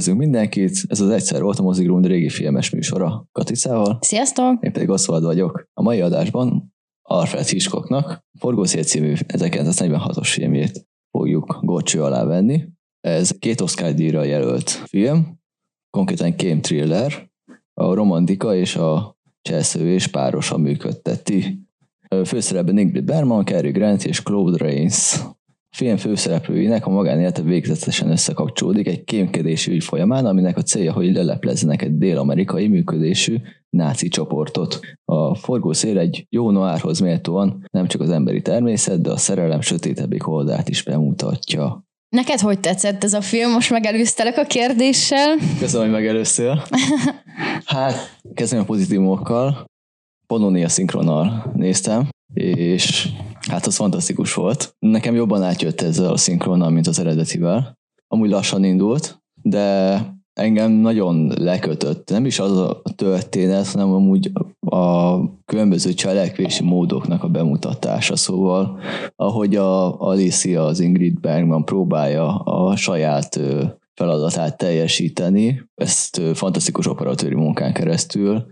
Üdvözlünk mindenkit, ez az Egyszer volt a Mozigrund régi filmes műsora Katicával. Sziasztok! Én pedig Oszvald vagyok. A mai adásban Alfred Hitchcocknak Forgószél című 1946-os filmjét fogjuk gorcső alá venni. Ez két Oscar díjra jelölt film, konkrétan game thriller, a romantika és a cselszövés párosan működteti. Főszerepben Ingrid Bergman, Cary Grant és Claude Rains film főszereplőinek a magánélete végzetesen összekapcsolódik egy kémkedési ügy folyamán, aminek a célja, hogy leleplezzenek egy dél-amerikai működésű náci csoportot. A forgószél egy jó noárhoz méltóan nem csak az emberi természet, de a szerelem sötétebbik oldalt is bemutatja. Neked hogy tetszett ez a film? Most megelőztelek a kérdéssel. Köszönöm, hogy megelőztél. Hát, kezdem a pozitívumokkal. Polonia szinkronnal néztem, és Hát az fantasztikus volt. Nekem jobban átjött ezzel a szinkronnal, mint az eredetivel. Amúgy lassan indult, de engem nagyon lekötött. Nem is az a történet, hanem amúgy a különböző cselekvési módoknak a bemutatása. Szóval, ahogy a Alicia, az Ingrid Bergman próbálja a saját feladatát teljesíteni, ezt fantasztikus operatőri munkán keresztül,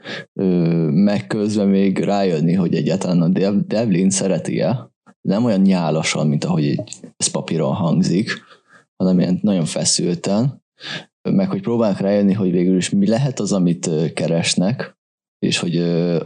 meg közben még rájönni, hogy egyáltalán a Devlin szereti-e, nem olyan nyálasan, mint ahogy ez papíron hangzik, hanem ilyen nagyon feszülten, meg hogy próbálnak rájönni, hogy végül is mi lehet az, amit keresnek, és hogy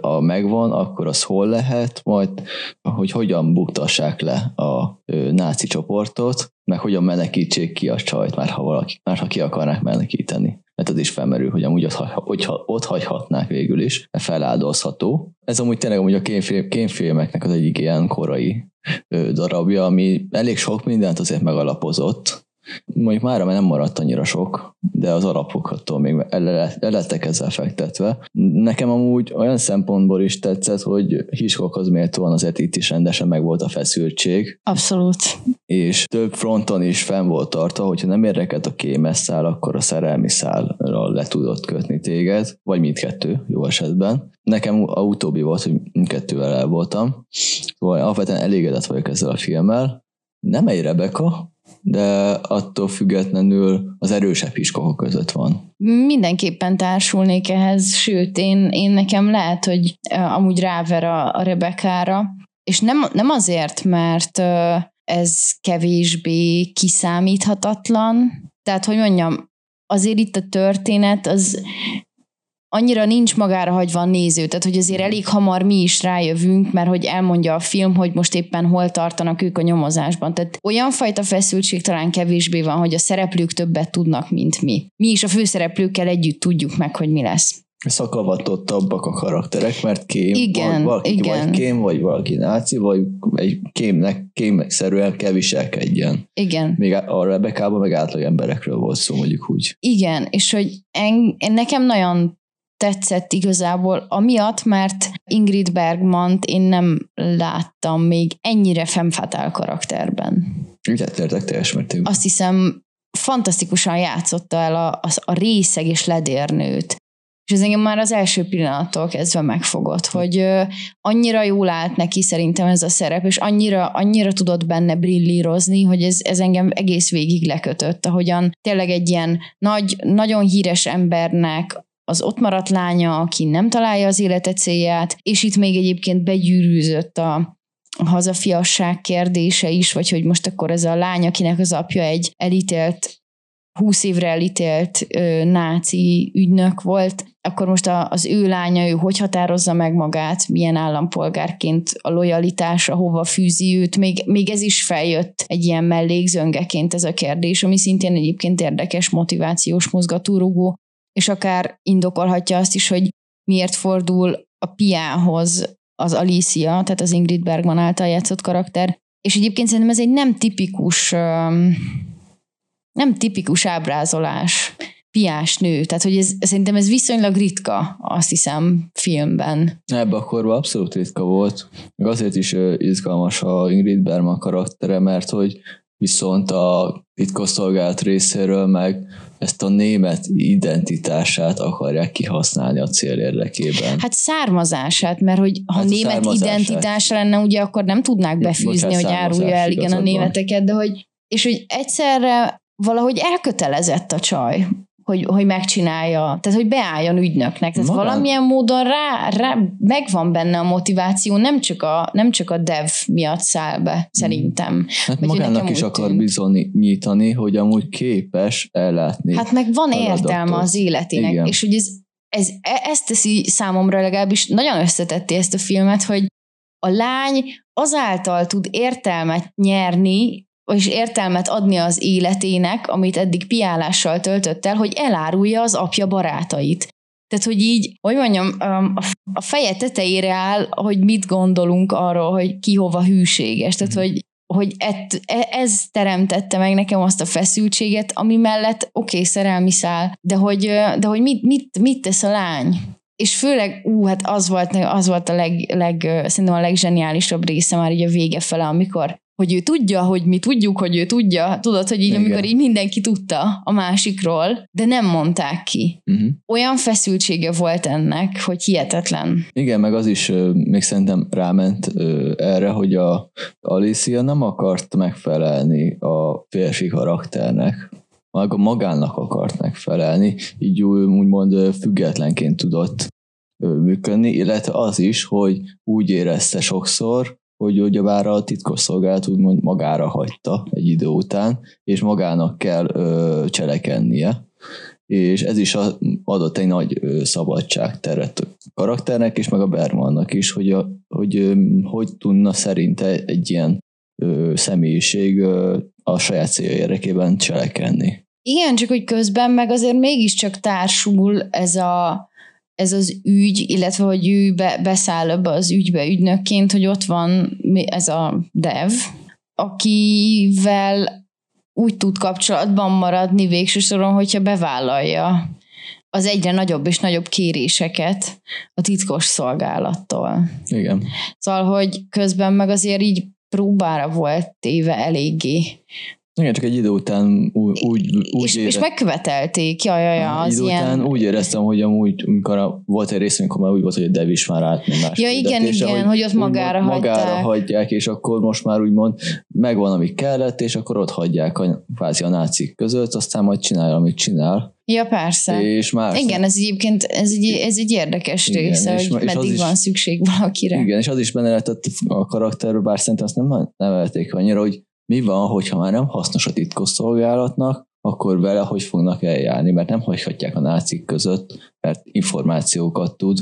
a megvan, akkor az hol lehet, majd hogy hogyan buktassák le a náci csoportot, meg hogyan menekítsék ki a csajt, már ha, valaki, már ha ki akarnák menekíteni. Mert az is felmerül, hogy amúgy ott, hogyha ott hagyhatnák végül is, feláldozható. Ez amúgy tényleg amúgy a kémfilm, kémfilmeknek az egyik ilyen korai darabja, ami elég sok mindent azért megalapozott, Mondjuk már nem maradt annyira sok, de az alapokattól még lettek ezzel fektetve. Nekem amúgy olyan szempontból is tetszett, hogy Hitchcockhoz méltóan azért itt is rendesen meg volt a feszültség. Abszolút. És több fronton is fenn volt tartva, hogyha nem érdekelt a kémes szál, akkor a szerelmi szálra le tudott kötni téged, vagy mindkettő jó esetben. Nekem a utóbbi volt, hogy mindkettővel el voltam. Szóval alapvetően elégedett vagyok ezzel a filmmel. Nem egy Rebecca, de attól függetlenül az erősebb Hitchcockok között van. Mindenképpen társulnék ehhez, sőt, én, én nekem lehet, hogy amúgy ráver a, a Rebekára, és nem, nem azért, mert ez kevésbé kiszámíthatatlan, tehát, hogy mondjam, azért itt a történet az annyira nincs magára hagyva a néző, tehát hogy azért elég hamar mi is rájövünk, mert hogy elmondja a film, hogy most éppen hol tartanak ők a nyomozásban. Tehát olyan fajta feszültség talán kevésbé van, hogy a szereplők többet tudnak, mint mi. Mi is a főszereplőkkel együtt tudjuk meg, hogy mi lesz szakavatottabbak a karakterek, mert kém, igen, vagy valaki igen. vagy kém, vagy valaki náci, vagy egy kémnek, kémszerűen kell viselkedjen. Igen. Még a Rebekában meg átlag emberekről volt szó, mondjuk úgy. Igen, és hogy en nekem nagyon tetszett igazából, amiatt, mert Ingrid Bergmant én nem láttam még ennyire femfatál karakterben. Egyetértek teljes mértékben. Azt hiszem, fantasztikusan játszotta el a, a, a részeg és ledérnőt. És ez engem már az első pillanattól kezdve megfogott, hogy ö, annyira jól állt neki szerintem ez a szerep, és annyira, annyira tudott benne brillírozni, hogy ez, ez engem egész végig lekötött, ahogyan tényleg egy ilyen nagy, nagyon híres embernek az ott maradt lánya, aki nem találja az élete célját, és itt még egyébként begyűrűzött a, a hazafiasság kérdése is, vagy hogy most akkor ez a lány, akinek az apja egy elítélt 20 évre elítélt ö, náci ügynök volt, akkor most a, az ő lánya, ő hogy határozza meg magát, milyen állampolgárként a lojalitása, hova fűzi őt, még, még ez is feljött egy ilyen mellékzöngeként ez a kérdés, ami szintén egyébként érdekes motivációs mozgatórugó, és akár indokolhatja azt is, hogy miért fordul a piához az Alicia, tehát az Ingrid Bergman által játszott karakter. És egyébként szerintem ez egy nem tipikus, nem tipikus ábrázolás piás nő. Tehát, hogy ez, szerintem ez viszonylag ritka, azt hiszem, filmben. Ebben a korban abszolút ritka volt. Meg azért is izgalmas a Ingrid Bergman karaktere, mert hogy viszont a titkosszolgált részéről meg ezt a német identitását akarják kihasználni a cél érdekében. Hát származását, mert hogy ha hát német identitás lenne, ugye akkor nem tudnák befűzni, Bocsánat, hogy árulja el igen a németeket, de hogy és hogy egyszerre valahogy elkötelezett a csaj, hogy, hogy megcsinálja, tehát hogy beálljon ügynöknek. Tehát Magán. valamilyen módon rá, rá megvan benne a motiváció, nem csak a, nem csak a dev miatt száll be, szerintem. Hát Vagy magának is akar tűnt. bizonyítani, hogy amúgy képes ellátni. Hát meg van feladatot. értelme az életének, Igen. és hogy ez, ez, e, ezt teszi számomra legalábbis nagyon összetetti ezt a filmet, hogy a lány azáltal tud értelmet nyerni, és értelmet adni az életének, amit eddig piálással töltött el, hogy elárulja az apja barátait. Tehát, hogy így, hogy mondjam, um, a feje tetejére áll, hogy mit gondolunk arról, hogy ki hova hűséges. Tehát, hogy hogy et, e, ez teremtette meg nekem azt a feszültséget, ami mellett oké, okay, szerelmi szál, de hogy, de hogy mit, mit, mit tesz a lány? És főleg, ú, hát az volt, az volt a leg, leg, szerintem a legzseniálisabb része már így a vége fele, amikor hogy ő tudja, hogy mi tudjuk, hogy ő tudja, tudod, hogy így, Igen. amikor így mindenki tudta a másikról, de nem mondták ki. Uh-huh. Olyan feszültsége volt ennek, hogy hihetetlen. Igen, meg az is még szerintem ráment erre, hogy a Alicia nem akart megfelelni a férfi karakternek, maga magának akart megfelelni, így úgymond függetlenként tudott működni, illetve az is, hogy úgy érezte sokszor, hogy ugyebár a titkosszolgálat úgymond magára hagyta egy idő után, és magának kell ö, cselekednie, és ez is adott egy nagy szabadságteret a karakternek, és meg a Bermannak is, hogy, a, hogy hogy tudna szerinte egy ilyen ö, személyiség ö, a saját célja érdekében cselekedni. Igen, csak hogy közben meg azért mégiscsak társul ez a ez az ügy, illetve hogy ő be, beszáll ebbe az ügybe ügynökként, hogy ott van ez a dev, akivel úgy tud kapcsolatban maradni végső soron, hogyha bevállalja az egyre nagyobb és nagyobb kéréseket a titkos szolgálattól. Igen. Szóval, hogy közben meg azért így próbára volt téve eléggé igen, csak egy idő után úgy, úgy, úgy és, és megkövetelték, ja, ja, ja, az idő ilyen... után úgy éreztem, hogy amúgy, amikor volt egy rész, amikor már úgy volt, hogy a Dev is már átmegy más Ja, igen, igen, hogy, hogy ott magára hagyták. Magára hagyják, és akkor most már úgymond megvan, ami kellett, és akkor ott hagyják a, kvázi a nácik között, aztán majd csinálja, amit csinál. Ja, persze. És más igen, ez egyébként ez egy, ez egy érdekes igen, része, és, hogy és meddig is, van szükség valakire. Igen, és az is benne lehetett a karakterről, bár szerintem azt nem nevelték annyira, hogy mi van, hogyha már nem hasznos a titkosszolgálatnak, akkor vele hogy fognak eljárni, mert nem hagyhatják a nácik között, mert információkat tud.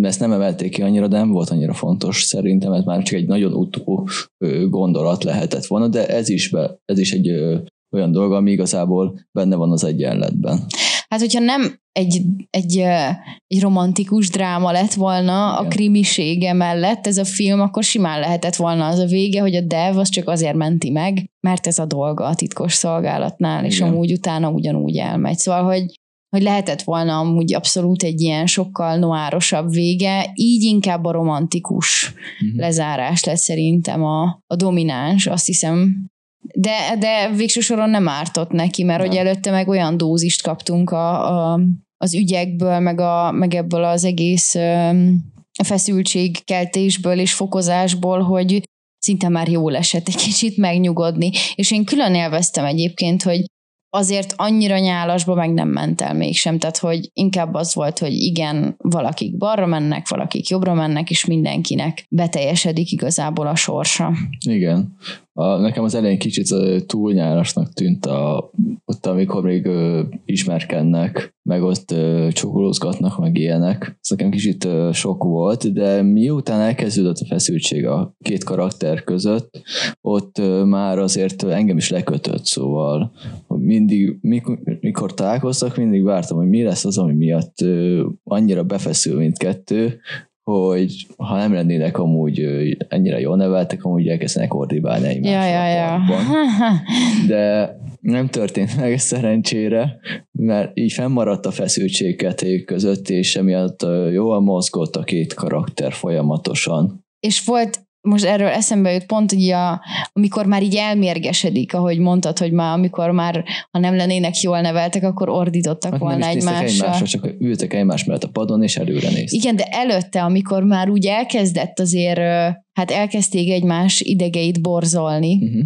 Ezt nem emelték ki annyira, de nem volt annyira fontos szerintem, ez már csak egy nagyon utó gondolat lehetett volna, de ez is, be, ez is egy olyan dolog, ami igazából benne van az egyenletben. Hát, hogyha nem egy, egy, egy romantikus dráma lett volna Igen. a krimisége mellett ez a film, akkor simán lehetett volna az a vége, hogy a dev az csak azért menti meg, mert ez a dolga a titkos szolgálatnál, Igen. és amúgy utána ugyanúgy elmegy. Szóval, hogy hogy lehetett volna amúgy abszolút egy ilyen sokkal noárosabb vége, így inkább a romantikus uh-huh. lezárás lett szerintem a, a domináns, azt hiszem de, de végső soron nem ártott neki, mert hogy előtte meg olyan dózist kaptunk a, a, az ügyekből, meg, a, meg ebből az egész feszültségkeltésből és fokozásból, hogy szinte már jól esett egy kicsit megnyugodni. És én külön élveztem egyébként, hogy azért annyira nyálasba meg nem ment el mégsem, tehát hogy inkább az volt, hogy igen, valakik balra mennek, valakik jobbra mennek, és mindenkinek beteljesedik igazából a sorsa. Igen. A, nekem az elején kicsit túl nyárasnak tűnt a, ott, amikor még ö, ismerkednek, meg ott ö, csokolózgatnak, meg ilyenek. Ez nekem kicsit ö, sok volt, de miután elkezdődött a feszültség a két karakter között, ott ö, már azért engem is lekötött, szóval hogy mindig, mikor, mikor találkoztak, mindig vártam, hogy mi lesz az, ami miatt ö, annyira befeszül mindkettő, hogy ha nem lennének amúgy ennyire jól neveltek, amúgy elkezdenek ordibálni egymásra. Ja, ja, ja. De nem történt meg szerencsére, mert így fennmaradt a feszültség kettőjük között, és emiatt jól mozgott a két karakter folyamatosan. És volt most erről eszembe jut pont, hogy a, amikor már így elmérgesedik, ahogy mondtad, hogy már amikor már, ha nem lennének jól neveltek, akkor ordítottak hát volna egymásra. egymásra. csak ültek egymás mellett a padon, és előre néztek. Igen, de előtte, amikor már úgy elkezdett azért, hát elkezdték egymás idegeit borzolni, uh-huh.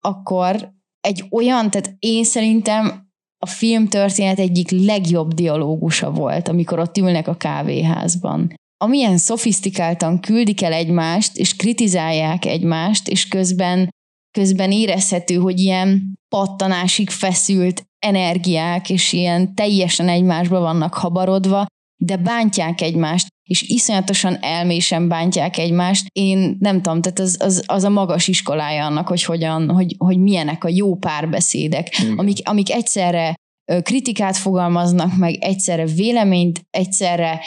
akkor egy olyan, tehát én szerintem a film történet egyik legjobb dialógusa volt, amikor ott ülnek a kávéházban. Amilyen szofisztikáltan küldik el egymást, és kritizálják egymást, és közben, közben érezhető, hogy ilyen pattanásig feszült energiák, és ilyen teljesen egymásba vannak habarodva, de bántják egymást, és iszonyatosan elmésen bántják egymást. Én nem tudom, tehát az, az, az a magas iskolája annak, hogy hogyan, hogy, hogy milyenek a jó párbeszédek, amik, amik egyszerre kritikát fogalmaznak meg, egyszerre véleményt, egyszerre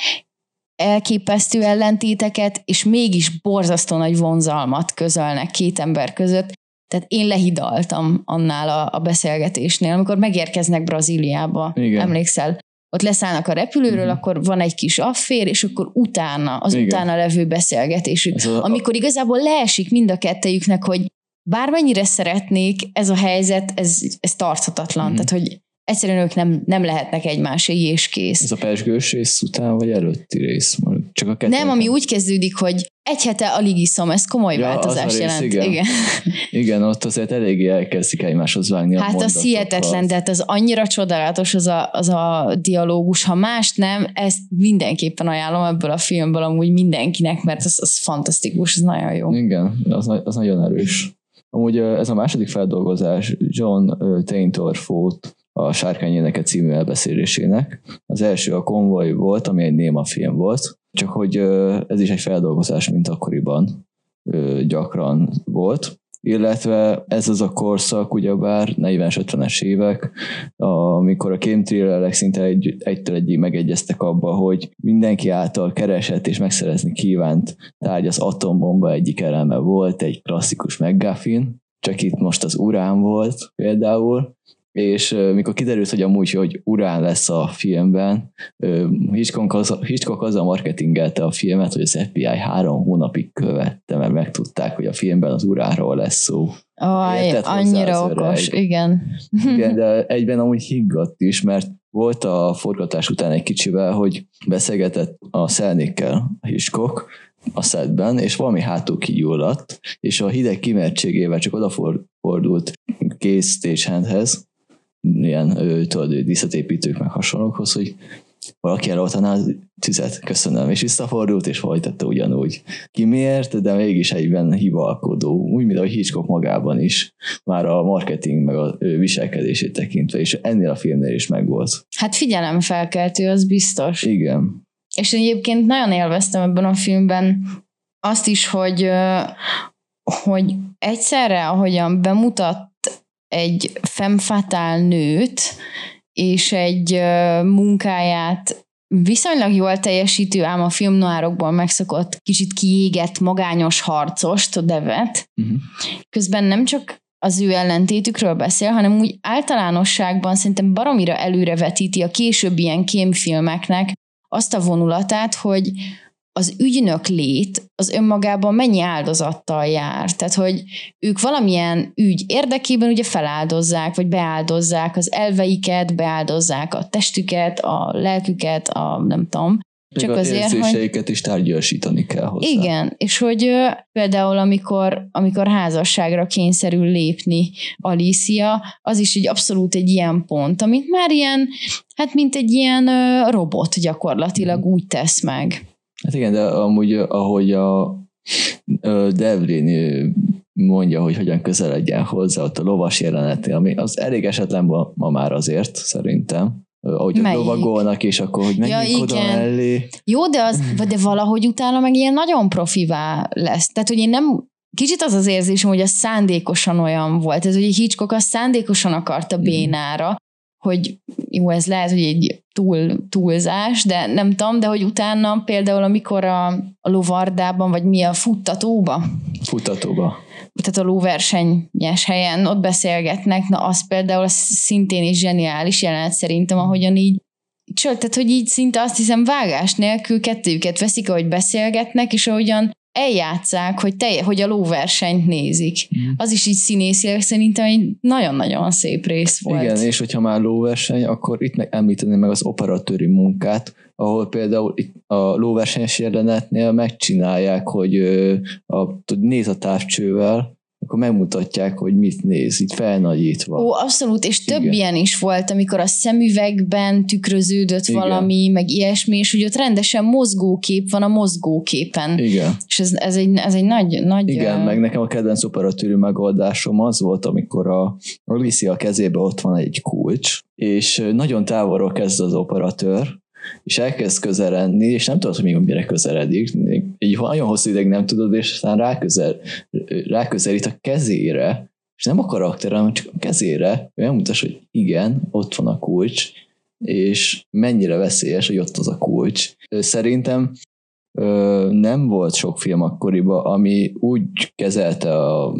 elképesztő ellentéteket, és mégis borzasztó nagy vonzalmat közölnek két ember között. Tehát én lehidaltam annál a, a beszélgetésnél, amikor megérkeznek Brazíliába. Igen. Emlékszel? ott leszállnak a repülőről, uh-huh. akkor van egy kis affér, és akkor utána, az Igen. utána levő beszélgetésük. a... Amikor igazából leesik mind a kettejüknek, hogy bármennyire szeretnék, ez a helyzet, ez, ez tarthatatlan. Uh-huh. Tehát, hogy egyszerűen ők nem, nem lehetnek egymásé és kész. Ez a pesgős rész után, vagy előtti rész? Csak a Nem, ami úgy kezdődik, hogy egy hete alig iszom, ez komoly ja, változás jelent. Igen. igen. igen, ott azért eléggé elkezdik egymáshoz vágni Hát a az hihetetlen, de hát az annyira csodálatos az a, az a dialógus, ha mást nem, ezt mindenképpen ajánlom ebből a filmből amúgy mindenkinek, mert az, az fantasztikus, ez nagyon jó. Igen, az, az nagyon erős. Amúgy ez a második feldolgozás John Taintorfót a Sárkány című elbeszélésének. Az első a konvoj volt, ami egy néma film volt, csak hogy ez is egy feldolgozás, mint akkoriban gyakran volt illetve ez az a korszak, ugyebár 40-50-es évek, amikor a kémtrillerek szinte egy, egytől egyig megegyeztek abba, hogy mindenki által keresett és megszerezni kívánt tárgy az atombomba egyik eleme volt, egy klasszikus McGuffin, csak itt most az urán volt például, és mikor kiderült, hogy amúgy, hogy urán lesz a filmben, Hitchcock, az, Hitchcock azzal marketingelte a filmet, hogy az FBI három hónapig követte, mert megtudták, hogy a filmben az uránról lesz szó. Aj, annyira okos, igen. Igen, de egyben amúgy higgadt is, mert volt a forgatás után egy kicsivel, hogy beszélgetett a szelnékkel a Hitchcock, a szedben, és valami hátul kigyulladt, és a hideg kimertségével csak odafordult kész stagehandhez, ilyen tudod, díszletépítők meg hasonlókhoz, hogy valaki eloltaná a tüzet, köszönöm, és visszafordult, és folytatta ugyanúgy. Ki miért, de mégis egyben hivalkodó, úgy, mint a Hitchcock magában is, már a marketing meg a viselkedését tekintve, és ennél a filmnél is megvolt. Hát figyelemfelkeltő, az biztos. Igen. És egyébként nagyon élveztem ebben a filmben azt is, hogy, hogy egyszerre, ahogyan bemutat egy femfatál nőt, és egy munkáját viszonylag jól teljesítő, ám a filmnoárokból megszokott, kicsit kiégett, magányos harcost, a Devet. Uh-huh. Közben nem csak az ő ellentétükről beszél, hanem úgy általánosságban szerintem baromira előrevetíti a később ilyen kémfilmeknek azt a vonulatát, hogy az ügynök lét az önmagában mennyi áldozattal jár. Tehát, hogy ők valamilyen ügy érdekében ugye feláldozzák, vagy beáldozzák az elveiket, beáldozzák a testüket, a lelküket, a nem tudom, csak az azért, érzéseiket hogy... is tárgyasítani kell hozzá. Igen, és hogy például amikor, amikor házasságra kényszerül lépni Alicia, az is egy abszolút egy ilyen pont, amit már ilyen, hát mint egy ilyen robot gyakorlatilag mm. úgy tesz meg. Hát igen, de amúgy ahogy a Devlin mondja, hogy hogyan közeledjen hozzá ott a lovas jelenetnél, ami az elég esetlen ma, már azért, szerintem ahogy Melyik? lovagolnak, és akkor, hogy menjünk ja, oda mellé. Jó, de, az, de valahogy utána meg ilyen nagyon profivá lesz. Tehát, hogy én nem, kicsit az az érzésem, hogy az szándékosan olyan volt. Ez, hogy Hitchcock az szándékosan akarta mhm. bénára, hogy jó, ez lehet, hogy egy túl, túlzás, de nem tudom, de hogy utána például, amikor a, a lovardában, vagy mi a futtatóba? Futtatóba. Tehát a lóversenyes helyen ott beszélgetnek, na az például az szintén is zseniális jelenet szerintem, ahogyan így csak, tehát, hogy így szinte azt hiszem vágás nélkül kettőjüket veszik, ahogy beszélgetnek, és ahogyan eljátszák, hogy, te, hogy a lóversenyt nézik. Mm. Az is így színészileg szerintem egy nagyon-nagyon szép rész volt. Igen, és hogyha már lóverseny, akkor itt meg említeném meg az operatőri munkát, ahol például itt a lóversenyes jelenetnél megcsinálják, hogy, a, hogy néz a távcsővel, akkor megmutatják, hogy mit néz, itt felnagyítva. Ó, abszolút, és több Igen. ilyen is volt, amikor a szemüvegben tükröződött Igen. valami, meg ilyesmi, és hogy ott rendesen mozgókép van a mozgóképen. Igen. És ez, ez, egy, ez egy nagy, nagy Igen, meg nekem a kedvenc operatőrű megoldásom az volt, amikor a Alicia kezébe ott van egy kulcs, és nagyon távolról kezd az operatőr, és elkezd közeledni, és nem tudod, hogy még mire közeledik. Egy nagyon hosszú ideig nem tudod, és aztán ráközel, ráközelít a kezére, és nem a karakter, hanem csak a kezére, hogy megmutas, hogy igen, ott van a kulcs, és mennyire veszélyes, hogy ott az a kulcs. Szerintem nem volt sok film akkoriban, ami úgy kezelte a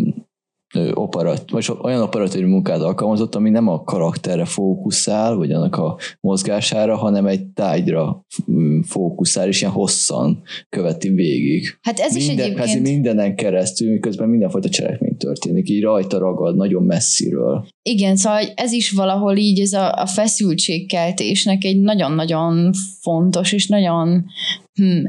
operat, vagy olyan operatőri munkát alkalmazott, ami nem a karakterre fókuszál, vagy annak a mozgására, hanem egy tárgyra mm, fókuszál, és ilyen hosszan követi végig. Hát ez is Minden, egyébként... persze mindenen keresztül, miközben mindenfajta cselekmény történik, így rajta ragad nagyon messziről. Igen, szóval ez is valahol így ez a, a feszültségkeltésnek egy nagyon-nagyon fontos és nagyon hm,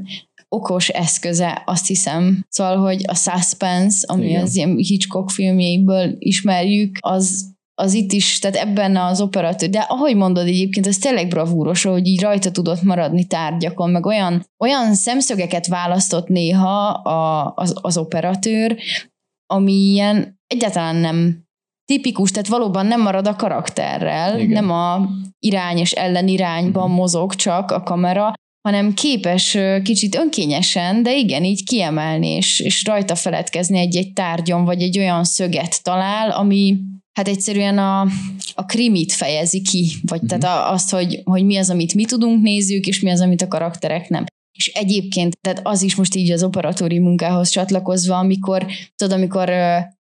okos eszköze, azt hiszem. Szóval, hogy a suspense, ami Igen. az ilyen Hitchcock filmjeiből ismerjük, az az itt is, tehát ebben az operatőr, de ahogy mondod egyébként, ez tényleg bravúros, hogy így rajta tudott maradni tárgyakon, meg olyan, olyan szemszögeket választott néha a, az, az operatőr, ami ilyen egyáltalán nem tipikus, tehát valóban nem marad a karakterrel, Igen. nem a irány és ellenirányban Mhm. mozog csak a kamera, hanem képes kicsit önkényesen, de igen, így kiemelni, és, és rajta feledkezni egy-egy tárgyon, vagy egy olyan szöget talál, ami hát egyszerűen a, a krimit fejezi ki, vagy Mhm. tehát a, azt, hogy, hogy mi az, amit mi tudunk nézzük, és mi az, amit a karakterek nem. És egyébként, tehát az is most így az operatóri munkához csatlakozva, amikor, tudod, amikor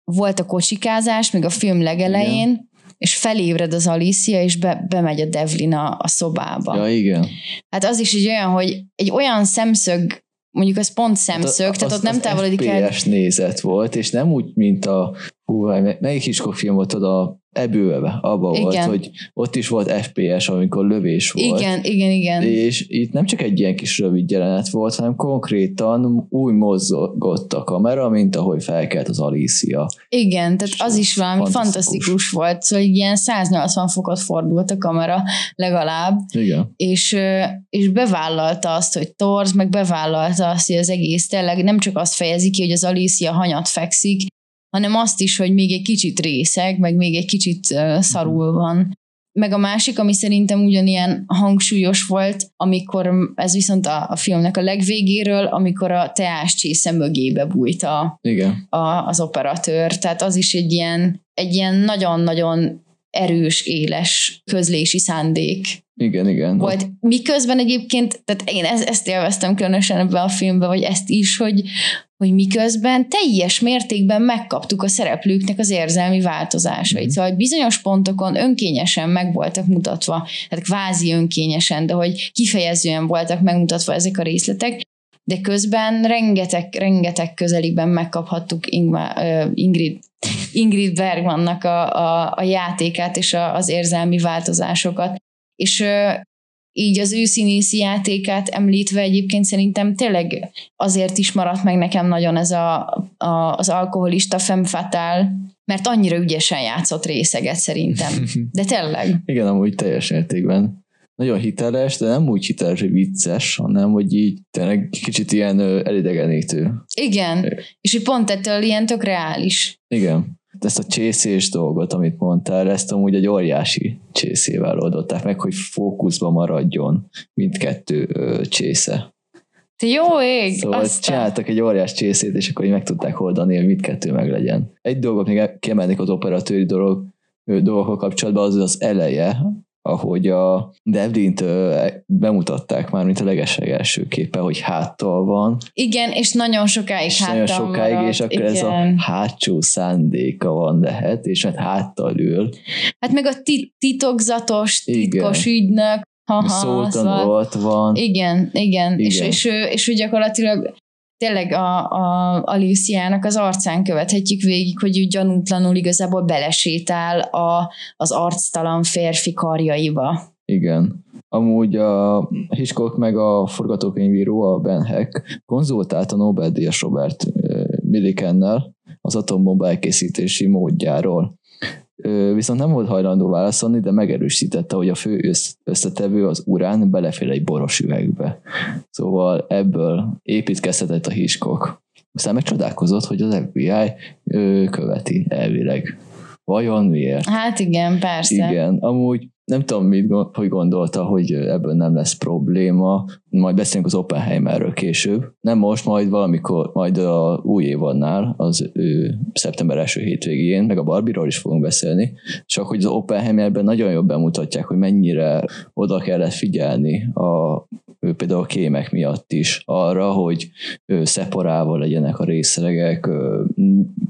volt a kocsikázás, még a film legelején, Igen. És felébred az Alicia, és be, bemegy a Devlin a, a szobába. Ja, igen. Hát az is egy olyan, hogy egy olyan szemszög, mondjuk az pont szemszög, Hát tehát az- ott nem az távolodik el. Nézet volt, és nem úgy, mint a hú, melyik Hitchcock film volt oda Ebőve, abba volt, Igen. hogy ott is volt FPS, amikor lövés volt. Igen, igen, igen. És itt nem csak egy ilyen kis rövid jelenet volt, hanem konkrétan úgy mozgott a kamera, mint ahogy felkelt az Alicia. Igen, tehát az is valami Fantasztikus. fantasztikus, volt, szóval ilyen 180 fokot fordult a kamera legalább, Igen. és, és bevállalta azt, hogy torz, meg bevállalta azt, hogy az egész tényleg nem csak azt fejezi ki, hogy az Alicia hanyat fekszik, hanem azt is, hogy még egy kicsit részeg, meg még egy kicsit szarul van. Meg a másik, ami szerintem ugyanilyen hangsúlyos volt, amikor ez viszont a, a filmnek a legvégéről, amikor a teás csésze mögébe bújt a, Igen. a, az operatőr. Tehát az is egy ilyen, egy ilyen nagyon-nagyon erős, éles közlési szándék Igen, igen. volt. Miközben egyébként, tehát én ezt, ezt élveztem különösen ebben a filmben, vagy ezt is, hogy, hogy miközben teljes mértékben megkaptuk a szereplőknek az érzelmi változásait. Mhm. Szóval hogy bizonyos pontokon önkényesen meg voltak mutatva, tehát kvázi önkényesen, de hogy kifejezően voltak megmutatva ezek a részletek, de közben rengeteg, rengeteg közeliben megkaphattuk Ingrid, Ingrid Bergmannak a, a, a játékát és a, az érzelmi változásokat. És így az ő színészi játékát említve egyébként szerintem tényleg azért is maradt meg nekem nagyon ez a, a, az alkoholista femme fatale, mert annyira ügyesen játszott részeget szerintem. De tényleg. Igen, amúgy teljes értékben. Nagyon hiteles, de nem úgy hiteles, hogy vicces, hanem hogy így tényleg kicsit ilyen elidegenítő. Igen. És hogy pont ettől ilyen tök reális. Igen. Ezt a csészés dolgot, amit mondtál, ezt amúgy egy óriási csészével oldották meg, hogy fókuszba maradjon mindkettő csésze. Te jó ég! Szóval aztán. csináltak egy óriás csészét, és akkor így meg tudták oldani, hogy mindkettő meg legyen. Egy dolgot még kiemelnék az operatőri dolog, ö, dolgokkal kapcsolatban, az az eleje, ahogy a Devlint bemutatták már, mint a legeslegelső képe, hogy háttal van, Igen, és nagyon sokáig és háttal nagyon sokáig, maradt. és akkor ez a Igen. hátsó szándéka van lehet, és hát háttal ül. Hát meg a ti- titokzatos, Igen. titkos ügynök. Ha, Szóltan szóval- ott van. Igen, igen. És, Igen. és, ő, és ő gyakorlatilag tényleg a, a Alicia-nak az arcán követhetjük végig, hogy ő gyanútlanul igazából belesétál a, az arctalan férfi karjaiba. Igen. Amúgy a Hitchcock meg a forgatókönyvíró, a Ben Heck konzultált a Nobel-díjas Robert Millikennel, az atombomba elkészítési módjáról. Viszont nem volt hajlandó válaszolni, de megerősítette, hogy a fő összetevő az urán belefér egy boros üvegbe. Szóval ebből építkezhetett a Hitchcock. Aztán megcsodálkozott, hogy az FBI követi elvileg. Vajon miért? Hát igen, persze. Igen, amúgy nem tudom, mit, hogy gondolta, hogy ebből nem lesz probléma. Majd beszélünk az Oppenheimerről később. Nem most, majd valamikor, majd a új évadnál, az ő, szeptember első hétvégén, meg a Barbie-ról is fogunk beszélni, csak hogy az Oppenheimerben nagyon jobban bemutatják, hogy mennyire oda kellett figyelni a ő például a kémek miatt is arra, hogy szeparával legyenek a részlegek,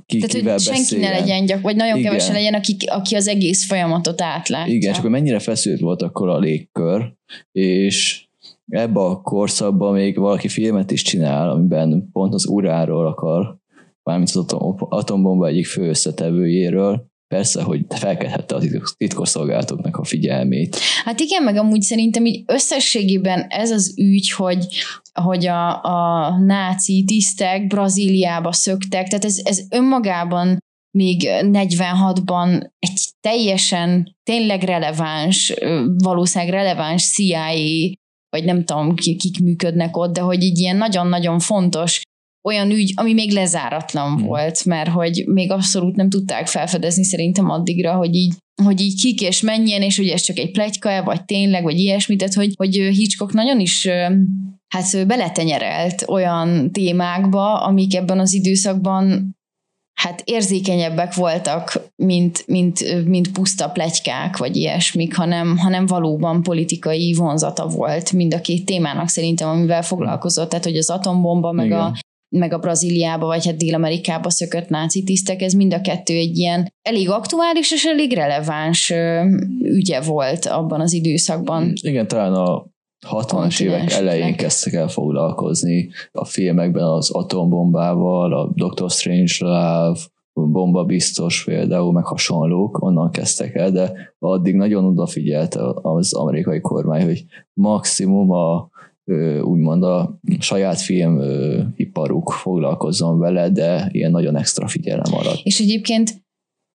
ki Tehát, kivel hogy senki beszéljen. ne legyen gyak, vagy nagyon Igen. kevesen legyen, aki, aki az egész folyamatot átlátja. Igen, csak hogy mennyire feszült volt akkor a légkör, és ebbe a korszakban még valaki filmet is csinál, amiben pont az uráról akar, mármint az atombomba egyik fő összetevőjéről, persze, hogy felkelthette a titkosszolgálatoknak a figyelmét. Hát igen, meg amúgy szerintem így összességében ez az ügy, hogy, hogy a, a náci tisztek Brazíliába szöktek, tehát ez, ez önmagában még 46-ban egy teljesen tényleg releváns, valószínűleg releváns CIA, vagy nem tudom, kik működnek ott, de hogy így ilyen nagyon-nagyon fontos olyan ügy, ami még lezáratlan hmm. volt, mert hogy még abszolút nem tudták felfedezni szerintem addigra, hogy így hogy így kik és menjen, és hogy ez csak egy plegyka vagy tényleg, vagy ilyesmit, tehát hogy, hogy Hitchcock nagyon is hát beletenyerelt olyan témákba, amik ebben az időszakban hát érzékenyebbek voltak, mint, mint, mint puszta plegykák, vagy ilyesmik, hanem, hanem valóban politikai vonzata volt mind a két témának szerintem, amivel foglalkozott, tehát hogy az atombomba, meg a meg a Brazíliába, vagy hát Dél-Amerikába szökött náci tisztek, ez mind a kettő egy ilyen elég aktuális és elég releváns ügye volt abban az időszakban. Igen, talán a 60-as évek elején kezdtek el foglalkozni a filmekben az atombombával, a Doctor Strange Love, bomba biztos például, meg hasonlók, onnan kezdtek el, de addig nagyon odafigyelt az amerikai kormány, hogy maximum a úgymond a saját filmiparuk foglalkozzon vele, de ilyen nagyon extra figyelem alatt. És egyébként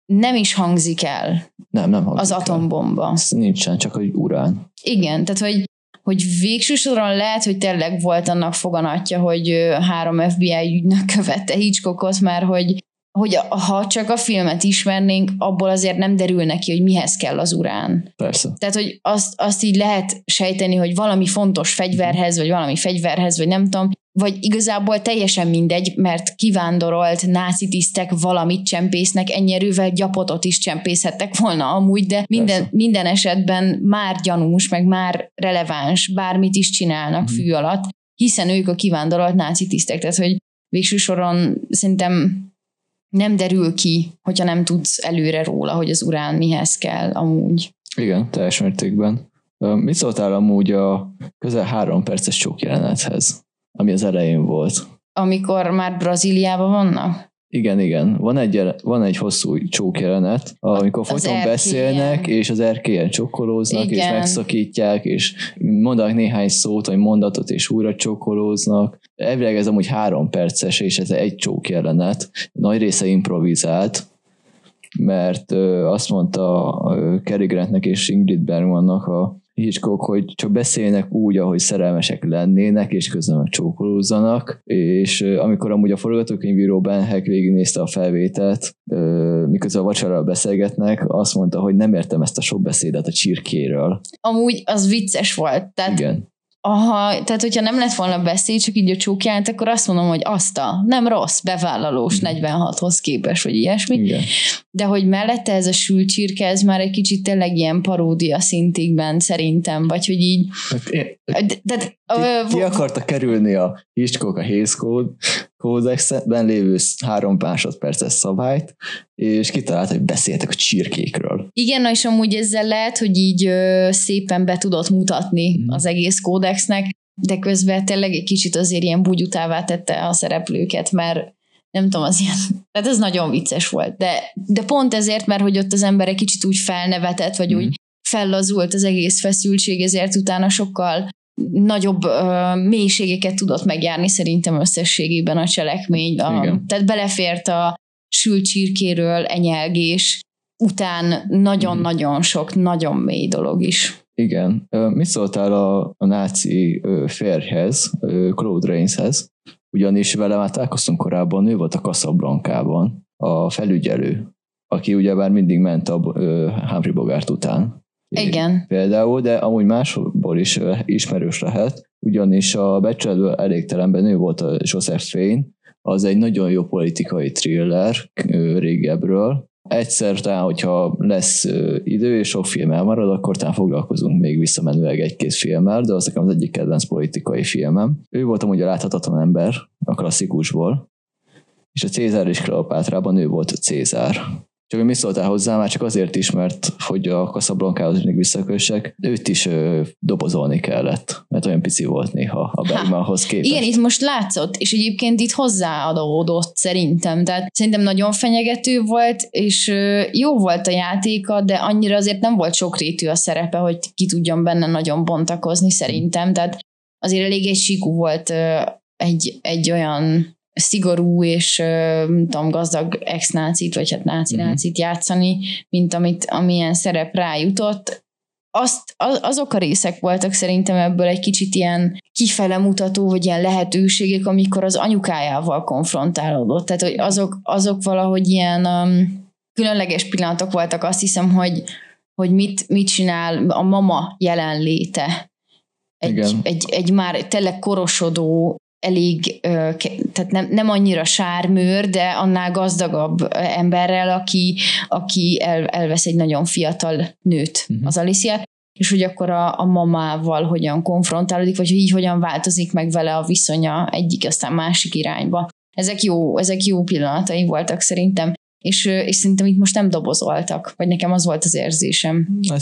nem is hangzik el nem, nem hangzik az atombomba. Ez nincsen, csak hogy urán. Igen, tehát hogy hogy végső lehet, hogy tényleg volt annak foganatja, hogy három FBI ügynök követte Hitchcockot, mert hogy hogy ha csak a filmet ismernénk, abból azért nem derül neki, hogy mihez kell az urán. Persze. Tehát, hogy azt, azt így lehet sejteni, hogy valami fontos fegyverhez, vagy valami fegyverhez, vagy nem tudom, vagy igazából teljesen mindegy, mert kivándorolt náci tisztek valamit csempésznek, ennyi erővel gyapotot is csempészhettek volna amúgy, de minden, minden esetben már gyanús, meg már releváns, bármit is csinálnak mm. fű alatt, hiszen ők a kivándorolt náci tisztek. Tehát, hogy végső soron szerintem nem derül ki, hogyha nem tudsz előre róla, hogy az urán mihez kell amúgy. Igen, teljes mértékben. Mit szóltál amúgy a közel három perces csókjelenethez, ami az elején volt? Amikor már Brazíliában vannak? Igen, igen. Van egy, van egy hosszú csókjelenet, amikor folyton beszélnek, és az erkélyen csokolóznak, igen. és megszakítják, és mondanak néhány szót, vagy mondatot, és újra csokolóznak. Elvileg ez amúgy három perces, és ez egy csókjelenet. Nagy része improvizált, mert azt mondta Cary Grantnek és Ingrid Bergmannak a Hitchcock, hogy csak beszélnek úgy, ahogy szerelmesek lennének, és közben meg csókolózzanak, és amikor amúgy a forgatókönyvíró Ben Heck végignézte a felvételt, miközben a vacsorára beszélgetnek, azt mondta, hogy nem értem ezt a sok beszédet a csirkéről. Amúgy az vicces volt. Tehát Igen. Aha, tehát hogyha nem lett volna beszéd, csak így a csókját, akkor azt mondom, hogy azt a nem rossz, bevállalós 46-hoz képes, vagy ilyesmi. Igen. De hogy mellette ez a sült csirke, ez már egy kicsit tényleg ilyen paródia szintigben szerintem, vagy hogy így... Hát de, de, ki, ki akarta kerülni a Hitchcock a Code, kódexben lévő három másodperces szabályt, és kitalált, hogy beszéltek a csirkékről. Igen, na és amúgy ezzel lehet, hogy így ö, szépen be tudott mutatni mm. az egész kódexnek, de közben tényleg egy kicsit azért ilyen bugyutává tette a szereplőket, mert nem tudom, az ilyen, tehát ez nagyon vicces volt, de, de pont ezért, mert hogy ott az ember egy kicsit úgy felnevetett, vagy mm. úgy fellazult az egész feszültség, ezért utána sokkal nagyobb ö, mélységeket tudott megjárni szerintem összességében a cselekmény. A, tehát belefért a sült csirkéről enyelgés után nagyon-nagyon sok, nagyon mély dolog is. Igen. Mi szóltál a, a náci férjhez, Claude Rainshez? Ugyanis vele már találkoztunk korábban, ő volt a Casablancában, a felügyelő, aki ugyebár mindig ment a Humphrey Bogart után. Igen. Például, de amúgy másból is ismerős lehet, ugyanis a becsületből elégtelenben ő volt a Joseph Fane, az egy nagyon jó politikai thriller régebről, egyszer talán, hogyha lesz idő és sok film elmarad, akkor talán foglalkozunk még visszamenőleg egy-két filmmel, de az nekem az egyik kedvenc politikai filmem. Ő volt amúgy a láthatatlan ember a klasszikusból, és a Cézár és Kleopátrában ő volt a Cézár. Csak hogy mi szóltál hozzá, már csak azért is, mert hogy a Casablanca-hoz még visszakössek, őt is ö, dobozolni kellett, mert olyan pici volt néha a Bergmanhoz képest. Igen, itt most látszott, és egyébként itt hozzáadódott szerintem, tehát szerintem nagyon fenyegető volt, és ö, jó volt a játéka, de annyira azért nem volt sokrétű a szerepe, hogy ki tudjon benne nagyon bontakozni szerintem, tehát azért elég egy síkú volt ö, egy, egy olyan szigorú és nem tudom, gazdag ex-nácit, vagy hát náci-nácit uh-huh. játszani, mint amit, amilyen szerep rájutott. Azt, az, azok a részek voltak szerintem ebből egy kicsit ilyen kifele mutató, vagy ilyen lehetőségek, amikor az anyukájával konfrontálódott. Tehát, hogy azok, azok valahogy ilyen um, különleges pillanatok voltak, azt hiszem, hogy, hogy mit, mit csinál a mama jelenléte egy, egy, egy már tényleg korosodó elég, tehát nem, nem annyira sármőr, de annál gazdagabb emberrel, aki, aki el, elvesz egy nagyon fiatal nőt, uh-huh. az Alicia, és hogy akkor a, a mamával hogyan konfrontálódik, vagy hogy így hogyan változik meg vele a viszonya egyik, aztán másik irányba. Ezek jó, ezek jó pillanatai voltak szerintem és, és szerintem itt most nem dobozoltak, vagy nekem az volt az érzésem. Hát,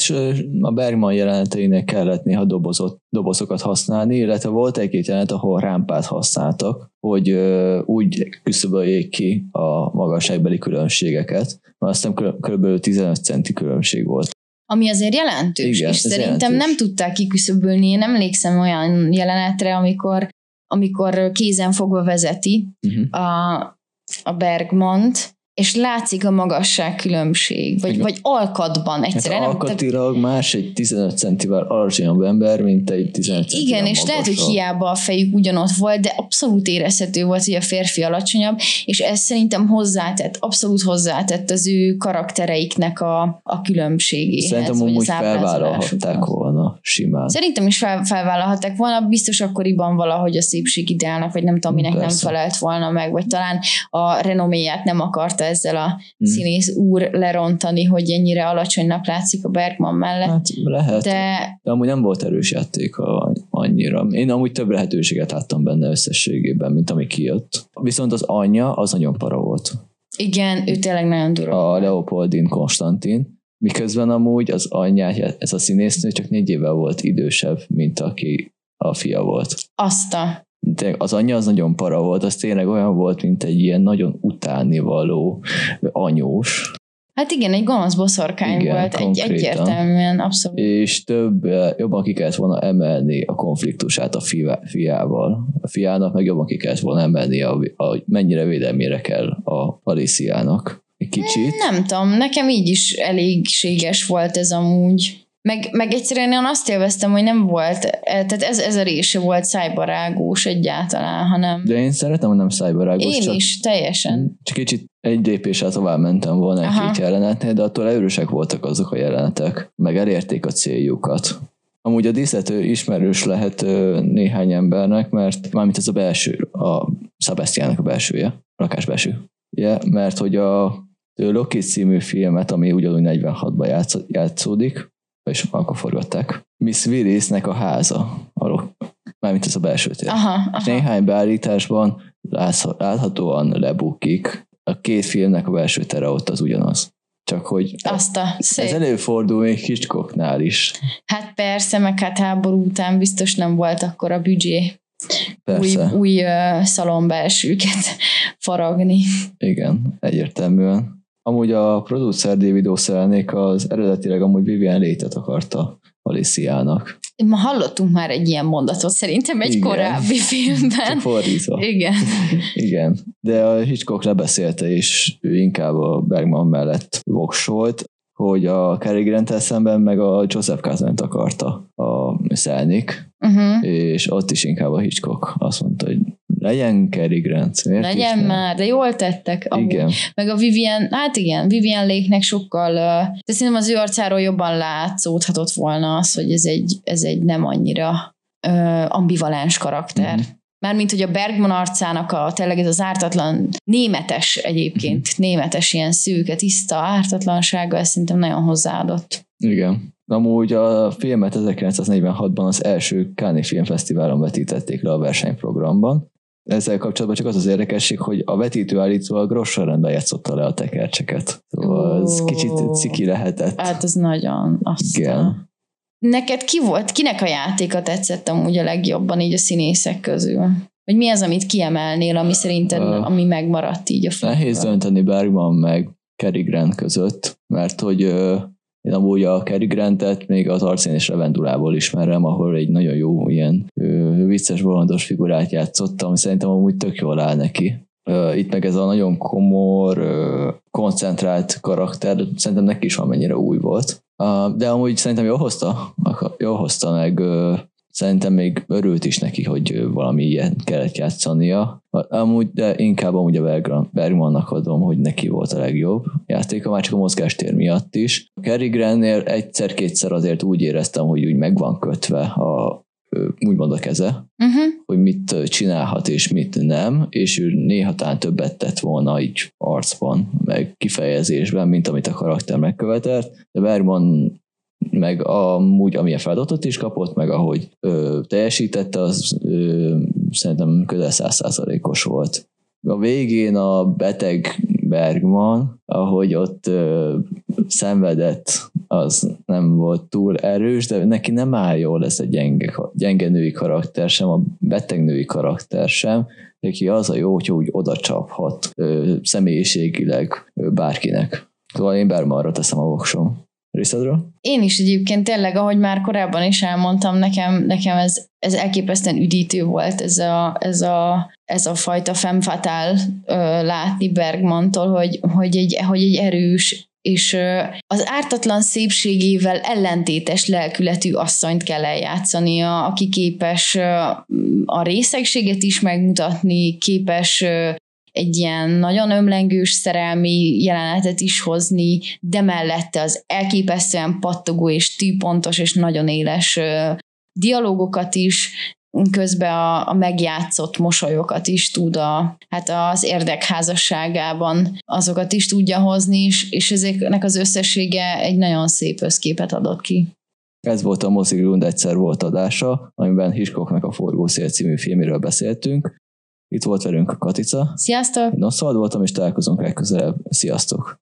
a Bergman jeleneteinek kellett néha dobozott, dobozokat használni, illetve volt egy-két jelenet, ahol rámpát használtak, hogy úgy küszöböljék ki a magasságbeli különbségeket, mert aztán kb. 15 centi különbség volt. Ami azért jelentős, Igen, és szerintem jelentős. nem tudták kiküszöbölni. Én emlékszem olyan jelenetre, amikor amikor kézen fogva vezeti uh-huh. a, a Bergmont, és látszik a magasság különbség, vagy, vagy alkatban egyszerűen. Hát alkatilag más egy 15 centivel alacsonyabb ember, mint egy 15 centivel Igen, és lehet, hogy hiába a fejük ugyanott volt, de abszolút érezhető volt, hogy a férfi alacsonyabb, és ez szerintem hozzátett, abszolút hozzátett az ő karaktereiknek a, a különbségéhez. Szerintem amúgy felvállalhatták volna simán. Szerintem is fel, felvállalhatták volna, biztos akkoriban valahogy a ideálnak, vagy nem tudom, minek Persze. nem felelt volna meg, vagy talán a renoméját nem akarta akarta ezzel a hmm. színész úr lerontani, hogy ennyire alacsonynak látszik a Bergman mellett. Hát lehet, de, de amúgy nem volt erős játék annyira. Én amúgy több lehetőséget láttam benne összességében, mint ami kijött. Viszont az anyja az nagyon para volt. Igen, ő tényleg nagyon durva. A Leopoldin Konstantin. Miközben amúgy az anyja, ez a színésznő csak négy éve volt idősebb, mint aki a fia volt. Azt a az anyja az nagyon para volt, az tényleg olyan volt, mint egy ilyen nagyon utánivaló anyós. Hát igen, egy gonosz boszorkány igen, volt, egy, egyértelműen, abszolút. És több, jobban ki kellett volna emelni a konfliktusát a fiával. A fiának meg jobban ki kellett volna emelni, a, a, mennyire védelmére kell a Aliciának. Egy kicsit. Nem tudom, nekem így is elégséges volt ez amúgy. Meg, meg egyszerűen én azt élveztem, hogy nem volt, e, tehát ez, ez a része volt szájbarágós egyáltalán, hanem... De én szeretem, hogy nem szájbarágós. Én csak, is, teljesen. Csak kicsit egy lépéssel tovább mentem volna egy-két jelenetnél, de attól erősek voltak azok a jelenetek, meg elérték a céljukat. Amúgy a díszlető ismerős lehet néhány embernek, mert mármint ez a belső, a Sebastiannak a belsője, lakás belső. Yeah, mert hogy a Loki című filmet, ami ugyanúgy 46-ban játszódik, és akkor forgatták. Miss Willisnek a háza, arról, mármint ez a belső tér. Aha, aha. És néhány beállításban láthatóan lebukik. A két filmnek a belső tere ott az ugyanaz. Csak hogy Azt a szép. ez előfordul még Hitchcocknál is. Hát persze, meg hát háború után biztos nem volt akkor a büdzsé Persze. új, új uh, szalonbelsőket faragni. Igen, egyértelműen. Amúgy a producer David O'Selnék az eredetileg amúgy Vivian Létet akarta Aliciának. Ma hallottunk már egy ilyen mondatot szerintem egy Igen. korábbi filmben. Csak fordítva. Igen. Igen. De a Hitchcock lebeszélte, és ő inkább a Bergman mellett voksolt, hogy a Cary grant szemben meg a Joseph Kazant akarta a Szelnik, Uh-huh. és ott is inkább a Hitchcock azt mondta, hogy legyen Cary Grant. Miért is Legyen nem? már, de jól tettek. amúgy. Igen. Meg a Vivian, hát igen, Vivian Lake-nek sokkal, de szerintem az ő arcáról jobban látszódhatott volna az, hogy ez egy, ez egy nem annyira ö, ambivalens karakter. Mhm. Mármint, hogy a Bergman arcának a tényleg ez az ártatlan, németes egyébként, Mhm. németes ilyen szűke, tiszta ártatlansága, ez szerintem nagyon hozzáadott. Igen. Amúgy a filmet 1946-ban az első Cannes Filmfesztiválon vetítették le a versenyprogramban. Ezzel kapcsolatban csak az az érdekesség, hogy a vetítő állítólag Grossorendben játszotta le a tekercseket. Szóval ez Ó. kicsit ciki lehetett. Hát ez nagyon azt. Igen. Neked ki volt, kinek a játéka tetszett amúgy a legjobban így a színészek közül? Vagy mi az, amit kiemelnél, ami szerinted, Ö, ami megmaradt így a filmben? Nehéz dönteni Bergman meg Cary Grant között, mert hogy ö, én amúgy a Cary Grantet még az Arcén és Revendulából ismerem, ahol egy nagyon jó ilyen ö, vicces bolondos figurát játszott, ami szerintem amúgy tök jól áll neki. Itt meg ez a nagyon komor, koncentrált karakter, szerintem neki is valamennyire új volt. De amúgy szerintem jól hozta, jól hozta meg szerintem még örült is neki, hogy valami ilyen kellett játszania. Amúgy, de inkább amúgy a Bergman- Bergmannak adom, hogy neki volt a legjobb játéka, már csak a mozgástér miatt is. A Cary Grantnél egyszer-kétszer azért úgy éreztem, hogy úgy meg van kötve a úgymond a keze, Uh-huh. hogy mit csinálhat és mit nem, és ő néha talán többet tett volna így arcban, meg kifejezésben, mint amit a karakter megkövetelt, de Bergman meg amúgy, amilyen feladatot is kapott, meg ahogy ö, teljesítette, az ö, szerintem közel százszázalékos volt. A végén a beteg Bergman, ahogy ott ö, szenvedett, az nem volt túl erős, de neki nem áll jól ez a gyenge, gyenge női karakter sem, a beteg női karakter sem, neki az a jó, hogy úgy oda csaphat ö, személyiségileg ö, bárkinek. Szóval én Bergmanra teszem a voksom. Részedről? Én is egyébként tényleg, ahogy már korábban is elmondtam, nekem, nekem ez, ez elképesztően üdítő volt ez a, ez a, ez a fajta ö, látni Bergmantól, hogy, hogy, egy, hogy egy erős és az ártatlan szépségével ellentétes lelkületű asszonyt kell eljátszania, aki képes a részegséget is megmutatni, képes egy ilyen nagyon ömlengős szerelmi jelenetet is hozni, de mellette az elképesztően pattogó és tűpontos és nagyon éles dialógokat is, közben a, a megjátszott mosolyokat is tud a, hát az érdekházasságában azokat is tudja hozni, és, és ezeknek az összessége egy nagyon szép összképet adott ki. Ez volt a Mozigrund egyszer volt adása, amiben Hitchcocknak a Forgószél című filméről beszéltünk. Itt volt velünk a Katica. Sziasztok! Én Oszvald voltam, és találkozunk legközelebb. Sziasztok!